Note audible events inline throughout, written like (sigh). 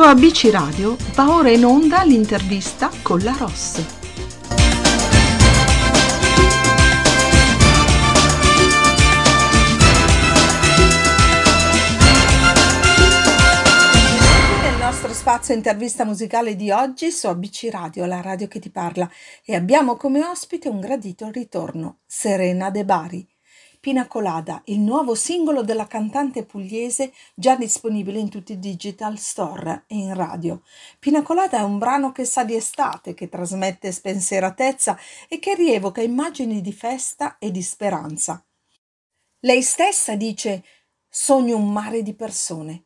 Su ABC Radio va ora in onda l'intervista con la Ross. Spazio intervista musicale di oggi su ABC Radio, la radio che ti parla, e abbiamo come ospite un gradito ritorno, Serena De Bari. Pina Colada, il nuovo singolo della cantante pugliese già disponibile in tutti i digital store e in radio. Pina Colada è un brano che sa di estate, che trasmette spensieratezza e che rievoca immagini di festa e di speranza. Lei stessa dice sogno un mare di persone.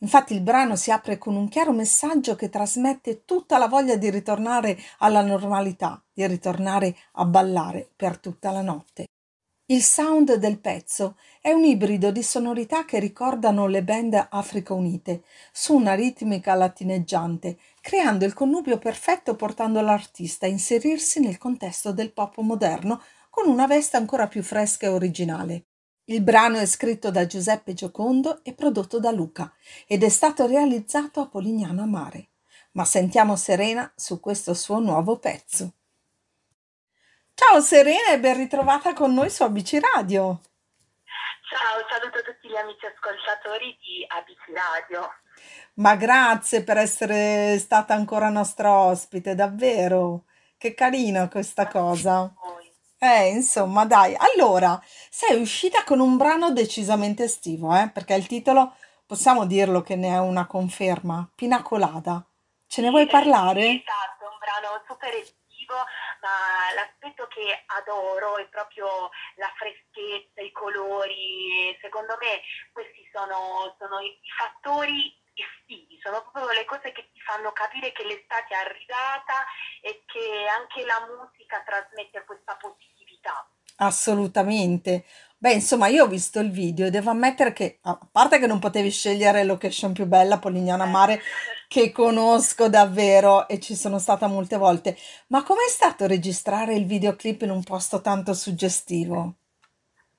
Infatti il brano si apre con un chiaro messaggio che trasmette tutta la voglia di ritornare alla normalità, di ritornare a ballare per tutta la notte. Il sound del pezzo è un ibrido di sonorità che ricordano le band Africa Unite, su una ritmica latineggiante, creando il connubio perfetto portando l'artista a inserirsi nel contesto del pop moderno con una veste ancora più fresca e originale. Il brano è scritto da Giuseppe Giocondo e prodotto da Luca ed è stato realizzato a Polignano a Mare. Ma sentiamo Serena su questo suo nuovo pezzo. Ciao Serena e ben ritrovata con noi su ABC Radio. Ciao, saluto tutti gli amici ascoltatori di ABC Radio. Ma grazie per essere stata ancora nostra ospite, davvero. Che carina questa cosa. Eh, insomma, dai. Allora, sei uscita con un brano decisamente estivo, eh? Perché il titolo, possiamo dirlo che ne è una conferma, Pina Colada. Ce ne vuoi parlare? Esatto, un brano super estivo ma l'aspetto che adoro è proprio la freschezza, i colori. Secondo me questi sono, sono i fattori estivi, sono proprio le cose che ti fanno capire che l'estate è arrivata e che anche la musica trasmette questa positività. Assolutamente. Beh, insomma, io ho visto il video e devo ammettere che, a parte che non potevi scegliere location più bella, Polignano a Mare, che conosco davvero e ci sono stata molte volte, ma com'è stato registrare il videoclip in un posto tanto suggestivo?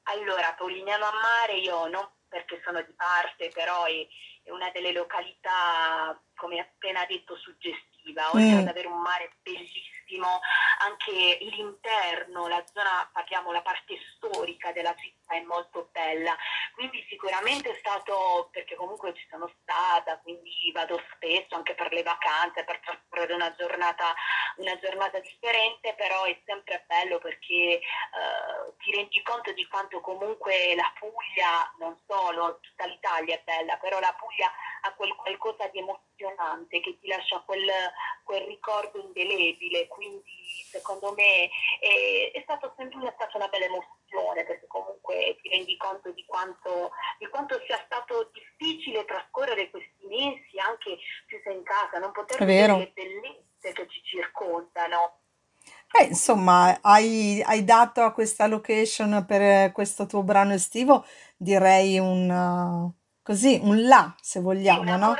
Allora, Polignano a Mare, io non perché sono di parte, però è, è una delle località, come appena detto, suggestiva, oltre Mm. ad avere un mare bellissimo, anche l'interno, la zona, parliamo la parte storica della città è molto bella, quindi sicuramente è stato, perché comunque ci sono stata, quindi vado spesso anche per le vacanze, per trascorrere una giornata, una giornata differente, però è sempre bello perché eh, ti rendi conto di quanto comunque la Puglia, non solo, tutta l'Italia è bella, però la Puglia ha quel qualcosa di emozionante che ti lascia quel, quel ricordo indelebile, quindi secondo me è, è stato sempre è stata una bella emozione perché comunque ti rendi conto di quanto, di quanto sia stato difficile trascorrere questi mesi anche chiusa in casa, non poter vedere le bellezze che ci circondano. Eh, insomma, hai, hai dato a questa location per questo tuo brano estivo, direi un, uh, così, un là, se Sì, vogliamo, una no?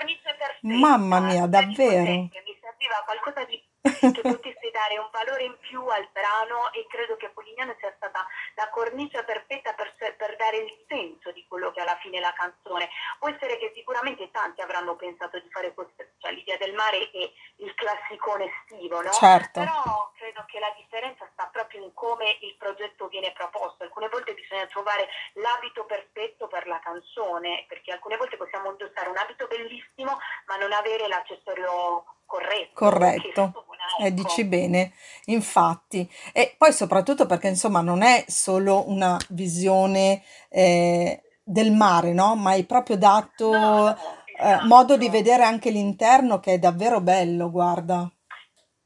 Mamma mia, davvero. mi serviva qualcosa di che potesse dare un valore in più al brano e credo che Polignano sia stata la cornice perfetta per, per dare il senso di quello che alla fine è la canzone. Può essere che sicuramente tanti avranno pensato di fare questo, cioè l'idea del mare è il classicone estivo, no? Certo, Però credo che la differenza sta proprio in come il progetto viene proposto. Alcune volte bisogna trovare l'abito perfetto per la canzone, perché alcune volte possiamo indossare un abito bellissimo ma non avere l'accessorio corretto corretto. Eh, dici bene, infatti. E poi soprattutto perché, insomma, non è solo una visione eh, del mare, no? Ma hai proprio No, dato no, eh, modo di esatto. vedere anche l'interno che è davvero bello, guarda.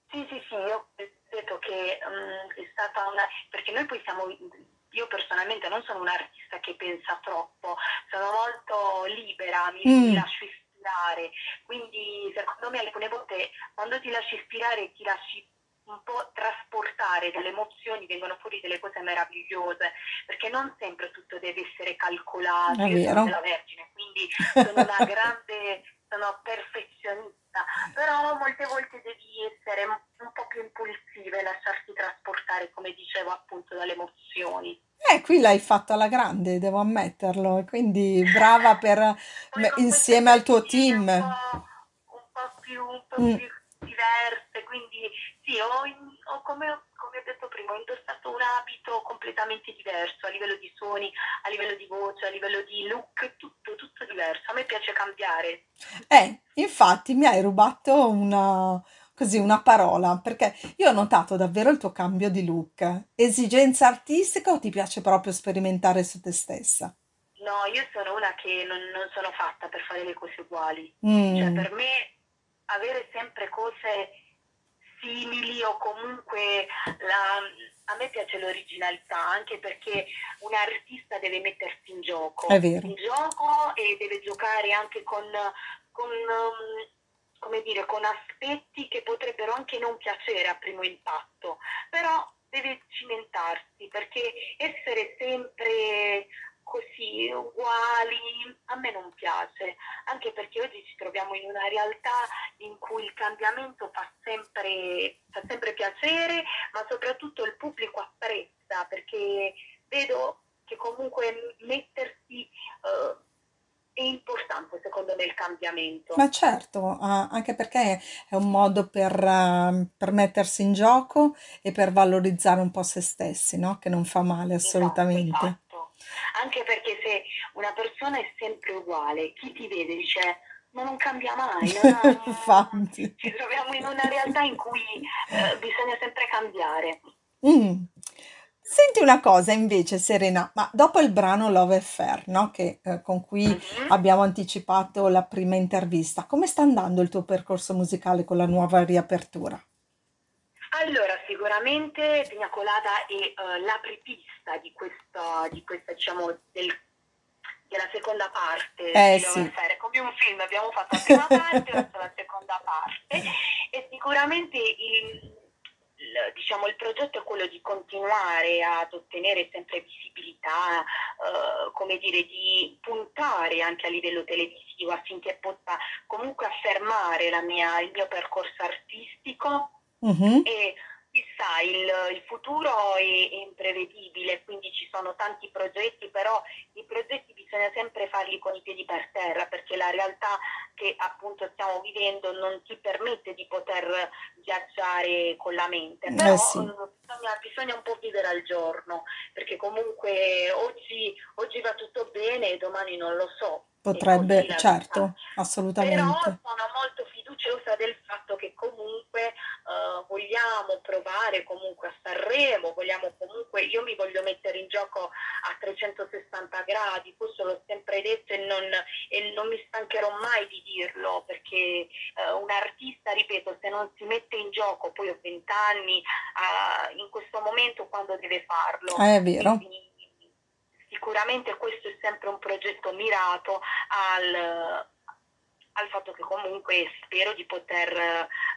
Sì, sì, sì, io credo che mm, è stata una... perché noi poi siamo, io personalmente non sono un'artista che pensa troppo, sono molto libera, mi, mi Mm, lascio ispirare, quindi secondo me alcune volte quando ti lasci ispirare ti lasci un po' trasportare dalle emozioni, vengono fuori delle cose meravigliose, perché non sempre tutto deve essere calcolato, è io sono vero. della Vergine, quindi sono una (laughs) grande, sono perfezionista, però molte volte devi essere un po' più impulsiva e lasciarti trasportare, come dicevo, appunto dalle emozioni. Eh, qui l'hai fatto alla grande, devo ammetterlo, quindi brava per (laughs) insieme al tuo festine un team. po', un un po' mm. più diverse, quindi sì, ho, ho come, come, ho detto prima, ho indossato un abito completamente diverso a livello di suoni, a livello di voce, a livello di look, tutto diverso. A me piace cambiare. Eh, infatti mi hai rubato una, così una parola, perché io ho notato davvero il tuo cambio di look. Esigenza artistica o ti piace proprio sperimentare su te stessa? No, io sono una che non, non sono fatta per fare le cose uguali. Mm. Cioè, per me avere sempre cose simili o comunque la, a me piace l'originalità anche perché un artista deve mettersi in gioco, in gioco e deve giocare anche con, con, um, come dire, con aspetti che potrebbero anche non piacere a primo impatto, però deve cimentarsi perché essere sempre così uguali a me non piace, anche perché oggi ci troviamo in una realtà in cui il cambiamento fa sempre, fa sempre piacere, ma soprattutto il pubblico apprezza perché vedo che comunque mettersi uh, è importante secondo me il cambiamento. Ma certo, anche perché è un modo per, uh, per mettersi in gioco e per valorizzare un po' se stessi, no? Che non fa male esatto, assolutamente. Esatto, esatto anche perché se una persona è sempre uguale, chi ti vede dice ma non cambia mai, no? (laughs) ci troviamo in una realtà in cui eh, bisogna sempre cambiare. Mm. Senti una cosa invece, Serena, ma dopo il brano Love Affair, no? che, eh, con cui mm-hmm. abbiamo anticipato la prima intervista, come sta andando il tuo percorso musicale con la nuova riapertura? Allora, sicuramente Pina Colada è uh, l'apripista di questa, di questa diciamo, del, della seconda parte eh, sì. Come un film, abbiamo fatto la prima parte, adesso la seconda parte. E sicuramente il, diciamo, il progetto è quello di continuare ad ottenere sempre visibilità, uh, come dire, di puntare anche a livello televisivo affinché possa comunque affermare mia, il mio percorso artistico Uh-huh. E chissà, il, il futuro è, è, imprevedibile, quindi ci sono tanti progetti, però i progetti bisogna sempre farli con i piedi per terra, perché la realtà che appunto stiamo vivendo non ti permette di poter viaggiare con la mente, eh, però eh sì. bisogna, bisogna, un po' vivere al giorno, perché comunque oggi, oggi va tutto bene e domani non lo so. Potrebbe, certo, assolutamente. Però sono molto fiduciosa del fatto che comunque uh, vogliamo provare comunque a Sanremo, vogliamo comunque, io mi voglio mettere in gioco a 360 gradi, questo l'ho sempre detto e non, e non mi stancherò mai di dirlo, perché uh, un artista, ripeto, se non si mette in gioco, poi ho 20 anni, uh, in questo momento quando deve farlo. Ah, è vero. Quindi, sicuramente questo è sempre un progetto mirato al, al fatto che comunque spero di poter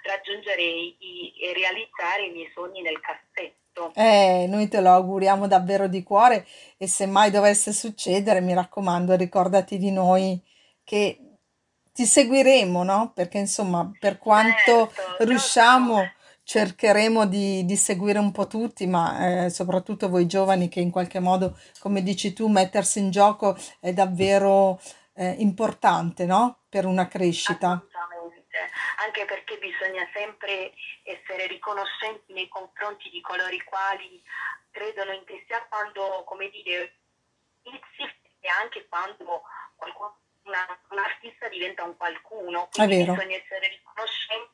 raggiungere i, e realizzare i miei sogni nel cassetto. Eh, noi te lo auguriamo davvero di cuore e se mai dovesse succedere, mi raccomando, ricordati di noi che ti seguiremo, no? Perché insomma, per quanto certo, riusciamo, certo cercheremo di, di, seguire un po' tutti, ma eh, soprattutto voi giovani che in qualche modo, come dici tu, mettersi in gioco è davvero eh, importante no? per una crescita. Anche perché bisogna sempre essere riconoscenti nei confronti di coloro i quali credono in te, sia quando, come dire, inizi e anche quando qualcuno, una, un artista diventa un qualcuno. Quindi bisogna essere riconoscenti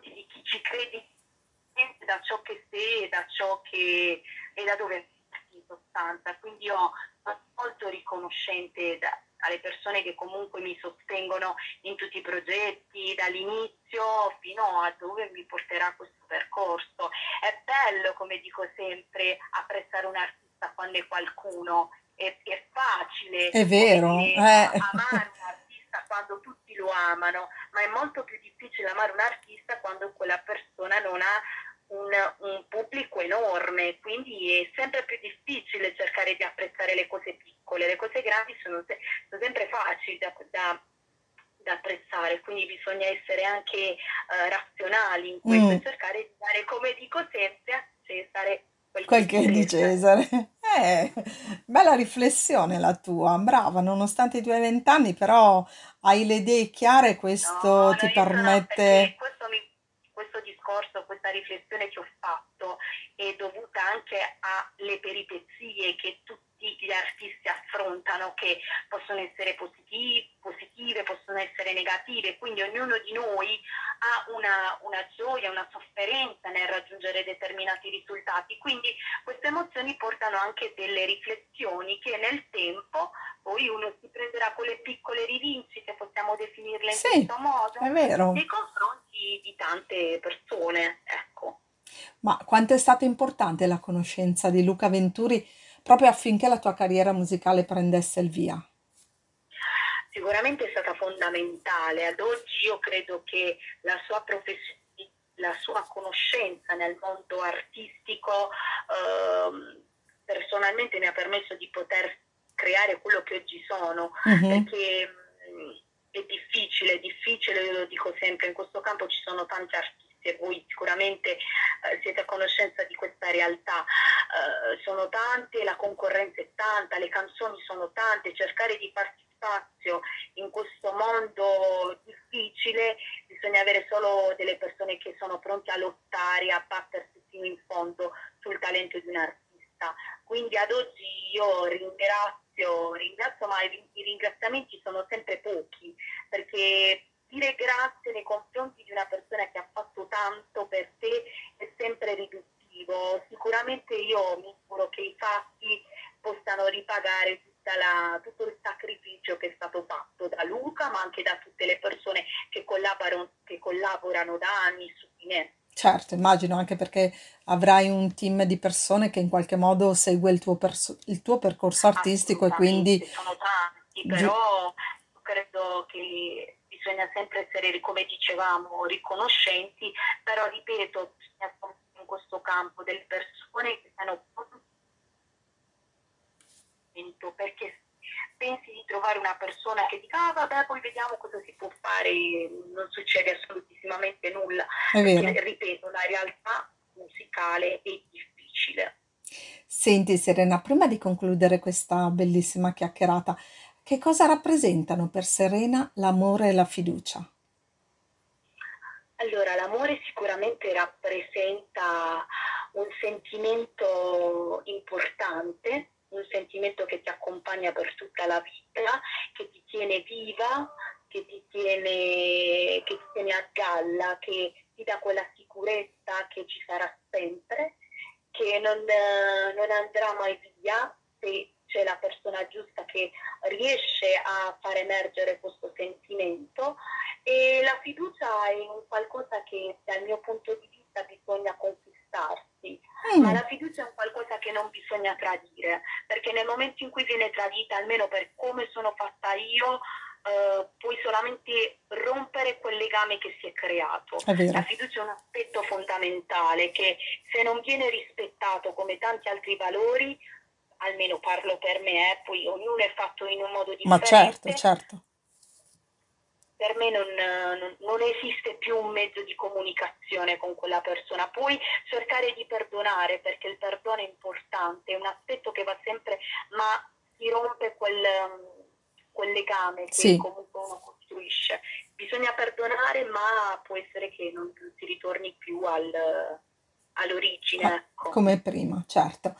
di chi ci crede da ciò che sei e da ciò che e da dove in sostanza. Quindi io sono molto riconoscente da, alle persone che comunque mi sostengono in tutti i progetti, dall'inizio fino a dove mi porterà questo percorso. È bello, come dico sempre, apprezzare un artista quando è qualcuno, è, è facile. È vero. Dire, eh. Amare un artista quando tutti lo amano, ma è molto più difficile amare un artista quando quella persona non ha un, un, pubblico enorme, quindi è sempre più difficile cercare di apprezzare le cose piccole, le cose grandi sono, sono sempre facili da, da, da, apprezzare, quindi bisogna essere anche uh, razionali in questo mm. e cercare di dare, come dico sempre, a Cesare quel che quel che è di Cesare. (laughs) Eh, bella riflessione la tua, brava, nonostante i tuoi vent'anni, però hai le idee chiare, questo no, ti permette... questo, mi- discorso, questa riflessione che ho fatto è dovuta anche alle peripezie che tutti gli artisti affrontano, che possono essere positive, possono essere negative, quindi ognuno di noi ha una, una gioia, una sofferenza nel raggiungere determinati risultati, quindi queste emozioni portano anche delle riflessioni che nel tempo poi uno si prenderà con le piccole rivincite, possiamo definirle in Sì, questo modo, è vero, nei confronti di tante persone, ecco. ma quanto è stata importante la conoscenza di Luca Venturi proprio affinché la tua carriera musicale prendesse il via? Sicuramente è stata fondamentale. Ad oggi io credo che la sua professione, la sua conoscenza nel mondo artistico ehm, personalmente mi ha permesso di poter creare quello che oggi sono, Mhm, perché mh, è difficile, è difficile, io lo dico sempre, in questo campo ci sono tanti artisti e voi sicuramente eh, siete a conoscenza di questa realtà. Eh, sono tante, la concorrenza è tanta, le canzoni sono tante, cercare di farsi spazio in questo mondo difficile bisogna avere solo delle persone che sono pronte a lottare, a battersi fino in fondo sul talento di un artista. Quindi ad oggi io ringrazio, ringrazio, ma i i ringraziamenti sono sempre pochi, perché dire grazie nei confronti di una persona che ha fatto tanto per te è sempre riduttivo. Sicuramente io mi auguro che i fatti possano ripagare tutta la- tutto il sacrificio che è stato fatto da Luca, ma anche da tutte le persone che collaborano, che collaborano da anni su di me. Certo, immagino anche perché avrai un team di persone che in qualche modo segue il tuo, perso- il tuo percorso artistico e quindi sono tanti, però credo che bisogna sempre essere, come dicevamo, riconoscenti, però ripeto, bisogna in questo campo delle persone che siano perché pensi di trovare una persona che dica ah vabbè poi vediamo cosa si può fare, non succede assolutissimamente nulla, perché ripeto, la realtà musicale è difficile. Senti, Serena, prima di concludere questa bellissima chiacchierata, che cosa rappresentano per Serena l'amore e la fiducia? Allora, l'amore sicuramente rappresenta un sentimento importante, un sentimento accompagna per tutta la vita, che ti tiene viva, che ti tiene, che ti tiene a galla, che ti dà quella sicurezza che ci sarà sempre, che non, non andrà mai via se c'è la persona giusta che riesce a far emergere questo sentimento. E la fiducia è un qualcosa che dal mio punto di vista bisogna conquistarsi, ma Mm, la fiducia è un qualcosa che non bisogna tradire, perché nel cui viene tradita, almeno per come sono fatta io, eh, puoi solamente rompere quel legame che si è creato. è La fiducia è un aspetto fondamentale che se non viene rispettato come tanti altri valori, almeno parlo per me, eh, poi ognuno è fatto in un modo Ma certo, certo. per me non, non- non esiste più un mezzo di comunicazione con quella persona. Puoi cercare di perdonare perché il perdono è importante, è un aspetto che va sempre, ma si rompe quel, quel legame che Sì. comunque uno costruisce. Bisogna perdonare, ma può essere che non si ritorni più al- all'origine, Ah, ecco. come prima, certo.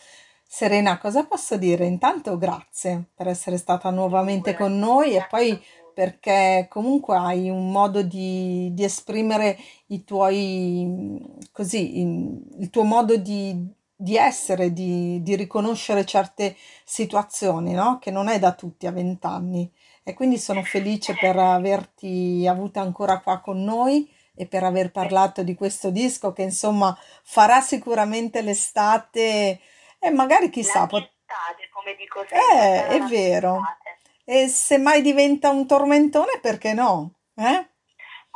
Serena, cosa posso dire? Intanto grazie per essere stata nuovamente con Figurati, noi e poi perché comunque hai un modo di, di esprimere i tuoi, mm, così, in- il tuo modo di, di essere, di, di riconoscere certe situazioni, no? Che non è da tutti a vent'anni. E quindi sono felice per averti avuta ancora qua con noi e per aver parlato di questo disco che insomma farà sicuramente l'estate e magari chissà, pot- estate, come dico sempre, eh, è vero. estate. E se mai diventa un tormentone, perché no? Eh?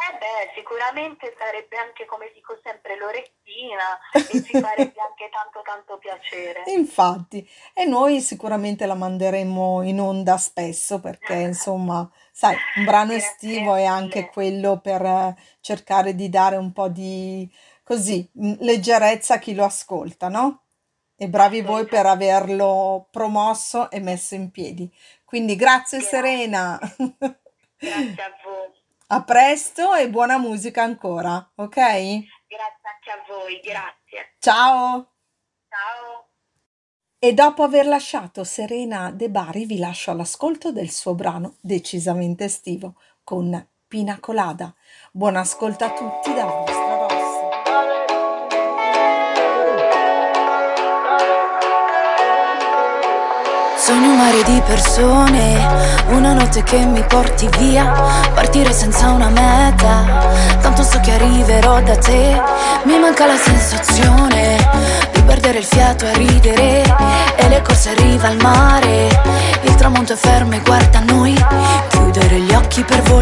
Eh beh, sicuramente sarebbe anche, come dico sempre, l'orecchina (laughs) e ci farebbe anche tanto tanto piacere. Infatti, e noi sicuramente la manderemo in onda spesso perché, (laughs) insomma, sai, un brano estivo Grazie è anche mille. quello per eh, cercare di dare un po' di, così, mm, leggerezza a chi lo ascolta, no? e bravi voi per averlo promosso e messo in piedi. Quindi grazie, grazie. Serena. (laughs) A voi. Presto e buona musica ancora, ok? Grazie anche a voi, grazie. Ciao. Ciao. E dopo aver lasciato Serena De Bari vi lascio all'ascolto del suo brano decisamente estivo con Pina Colada. Buon ascolto a tutti dalla vostra Sogno un mare di persone, una notte che mi porti via, partire senza una meta, tanto so che arriverò da te, mi manca la sensazione perdere il fiato a ridere E le corse arriva al mare Il tramonto è fermo e guarda noi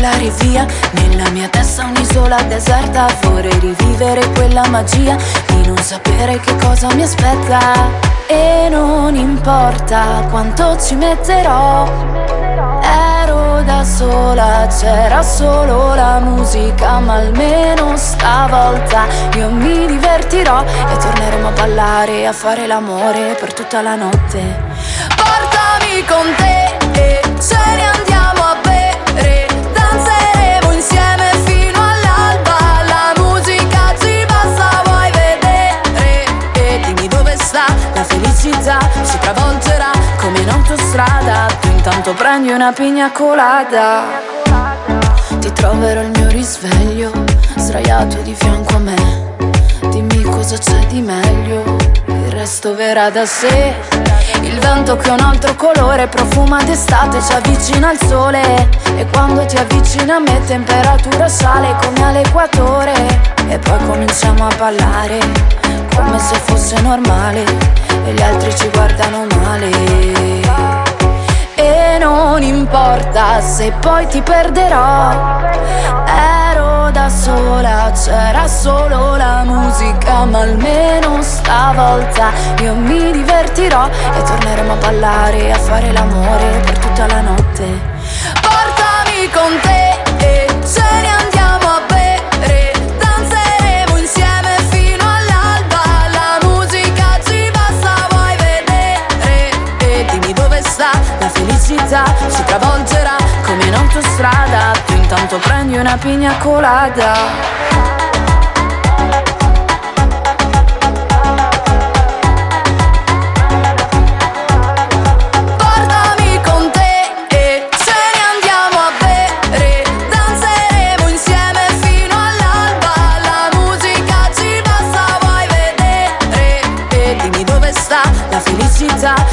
volare via. Nella mia testa un'isola deserta. Vorrei rivivere quella magia Di non sapere che cosa mi aspetta. E non importa quanto ci metterò. Da sola, c'era solo la musica, ma almeno stavolta io mi divertirò e torneremo a ballare a fare l'amore per tutta la notte. Portami con te e ce felicità, ci travolgerà come in autostrada. Intanto prendi una pigna colada Ti troverò il mio risveglio Sdraiato di fianco a me. Dimmi cosa c'è di meglio Il resto verrà da sé Il vento che un altro colore Profuma d'estate ci avvicina al sole. E quando ti avvicina a me Temperatura sale come all'equatore. E poi cominciamo a ballare Come se fosse normale. E gli altri ci guardano male. E non importa se poi ti perderò. Ero sola, c'era solo la musica Ma almeno stavolta io mi divertirò E torneremo a ballare a fare l'amore per tutta la notte. Portami con te e ce ne andiamo a bere Danzeremo insieme fino all'alba La musica ci basta, vuoi vedere? E dimmi dove sta la felicità ci travolgerà come in autostrada intanto prendi una pigna colada.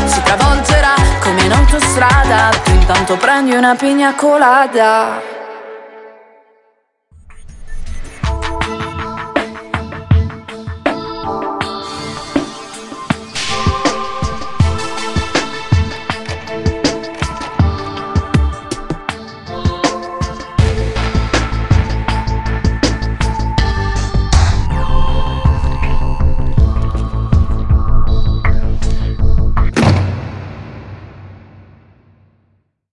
Ci travolgerà come in Tu intanto prendi una pigna colada